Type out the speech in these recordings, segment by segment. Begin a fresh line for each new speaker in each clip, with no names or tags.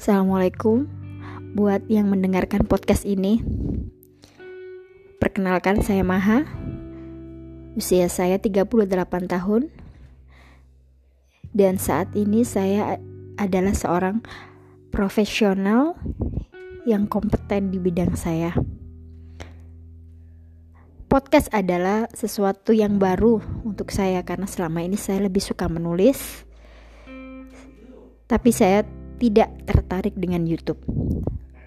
Assalamualaikum buat yang mendengarkan podcast ini. Perkenalkan saya Maha. Usia saya 38 tahun. Dan saat ini saya adalah seorang profesional yang kompeten di bidang saya. Podcast adalah sesuatu yang baru untuk saya karena selama ini saya lebih suka menulis. Tapi saya tidak tertarik dengan YouTube.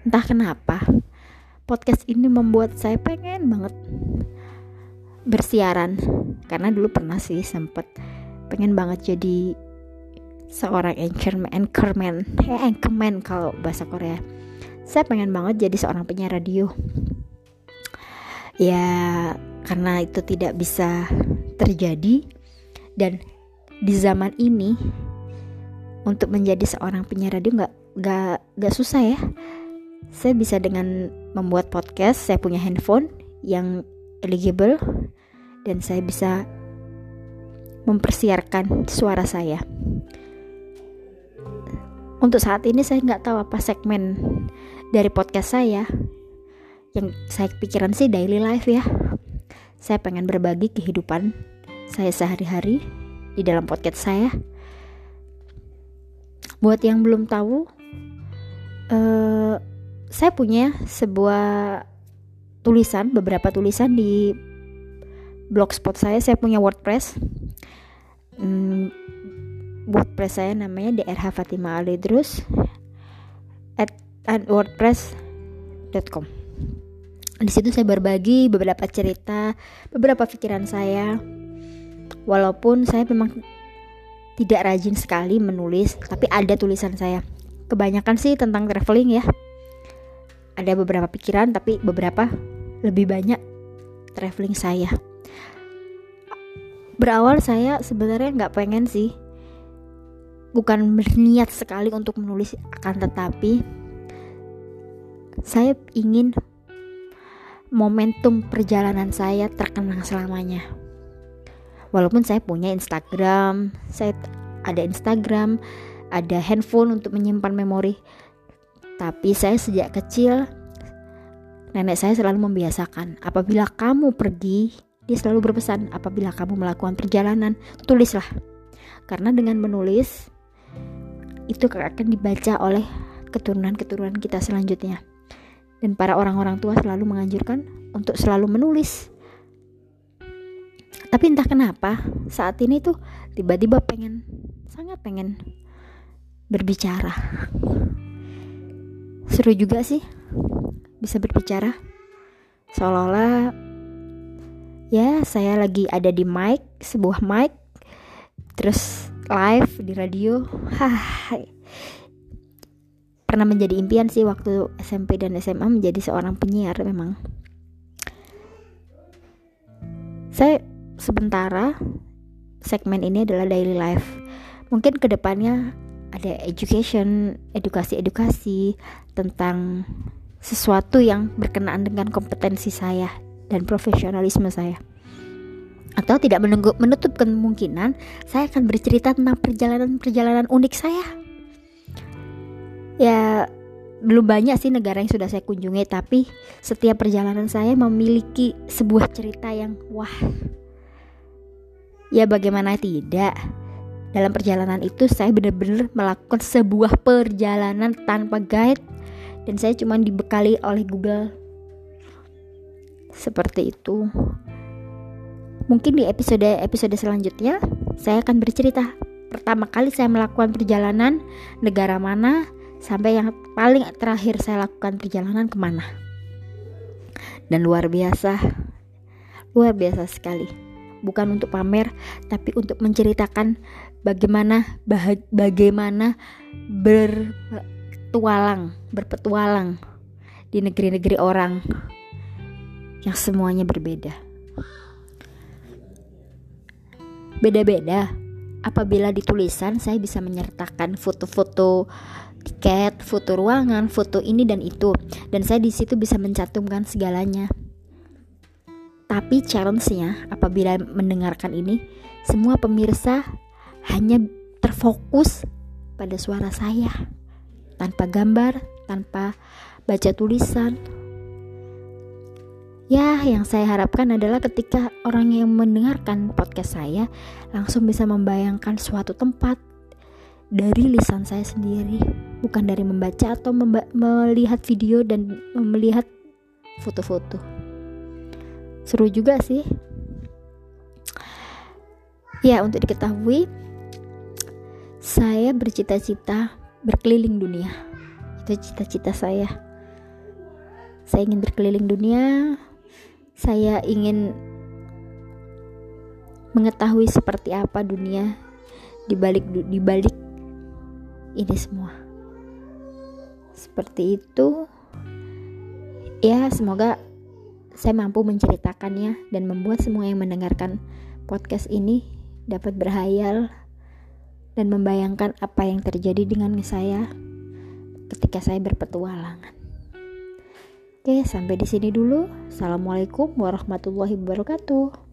Entah kenapa, podcast ini membuat saya pengen banget bersiaran karena dulu pernah sih sempet pengen banget jadi seorang anchorman, anchorman, eh anchorman kalau bahasa Korea. Saya pengen banget jadi seorang penyiar radio. Ya, karena itu tidak bisa terjadi dan di zaman ini untuk menjadi seorang penyiar radio nggak nggak nggak susah ya. Saya bisa dengan membuat podcast saya punya handphone yang eligible dan saya bisa mempersiarkan suara saya. Untuk saat ini saya nggak tahu apa segmen dari podcast saya. Yang saya pikiran sih daily life ya. Saya pengen berbagi kehidupan saya sehari-hari di dalam podcast saya buat yang belum tahu uh, saya punya sebuah tulisan beberapa tulisan di blogspot saya. Saya punya wordpress. Hmm, wordpress saya namanya drh fatima alidrus at, at wordpress.com di situ saya berbagi beberapa cerita beberapa pikiran saya. Walaupun saya memang tidak rajin sekali menulis, tapi ada tulisan saya. Kebanyakan sih tentang traveling ya. Ada beberapa pikiran, tapi beberapa lebih banyak traveling saya. Berawal saya sebenarnya nggak pengen sih, bukan berniat sekali untuk menulis, akan tetapi saya ingin momentum perjalanan saya terkenang selamanya walaupun saya punya Instagram saya ada Instagram ada handphone untuk menyimpan memori. Tapi saya sejak kecil nenek saya selalu membiasakan apabila kamu pergi dia selalu berpesan apabila kamu melakukan perjalanan tulislah karena dengan menulis itu akan dibaca oleh keturunan-keturunan kita selanjutnya. Dan para orang-orang tua selalu menganjurkan untuk selalu menulis tapi entah kenapa saat ini tuh tiba-tiba pengen sangat pengen berbicara. Seru juga sih bisa berbicara. Seolah-olah ya saya lagi ada di mic sebuah mic terus live di radio. Hah, pernah menjadi impian sih waktu SMP dan SMA menjadi seorang penyiar memang. Saya sementara segmen ini adalah daily life. Mungkin ke depannya ada education, edukasi-edukasi tentang sesuatu yang berkenaan dengan kompetensi saya dan profesionalisme saya. Atau tidak menunggu, menutup kemungkinan saya akan bercerita tentang perjalanan-perjalanan unik saya. Ya, belum banyak sih negara yang sudah saya kunjungi, tapi setiap perjalanan saya memiliki sebuah cerita yang wah Ya bagaimana tidak? Dalam perjalanan itu saya benar-benar melakukan sebuah perjalanan tanpa guide dan saya cuma dibekali oleh Google. Seperti itu. Mungkin di episode-episode selanjutnya saya akan bercerita pertama kali saya melakukan perjalanan negara mana sampai yang paling terakhir saya lakukan perjalanan ke mana. Dan luar biasa, luar biasa sekali bukan untuk pamer tapi untuk menceritakan bagaimana bah bagaimana bertualang berpetualang di negeri-negeri orang yang semuanya berbeda. Beda-beda apabila di tulisan saya bisa menyertakan foto-foto tiket, foto ruangan, foto ini dan itu. Dan saya di situ bisa mencantumkan segalanya tapi challenge-nya apabila mendengarkan ini, semua pemirsa hanya terfokus pada suara saya tanpa gambar, tanpa baca tulisan. Ya, yang saya harapkan adalah ketika orang yang mendengarkan podcast saya langsung bisa membayangkan suatu tempat dari lisan saya sendiri, bukan dari membaca atau melihat video dan melihat foto-foto. Seru juga sih. Ya, untuk diketahui, saya bercita-cita berkeliling dunia. Itu cita-cita saya. Saya ingin berkeliling dunia. Saya ingin mengetahui seperti apa dunia di balik di balik ini semua. Seperti itu. Ya, semoga saya mampu menceritakannya dan membuat semua yang mendengarkan podcast ini dapat berhayal dan membayangkan apa yang terjadi dengan saya ketika saya berpetualangan. Oke, sampai di sini dulu. Assalamualaikum warahmatullahi wabarakatuh.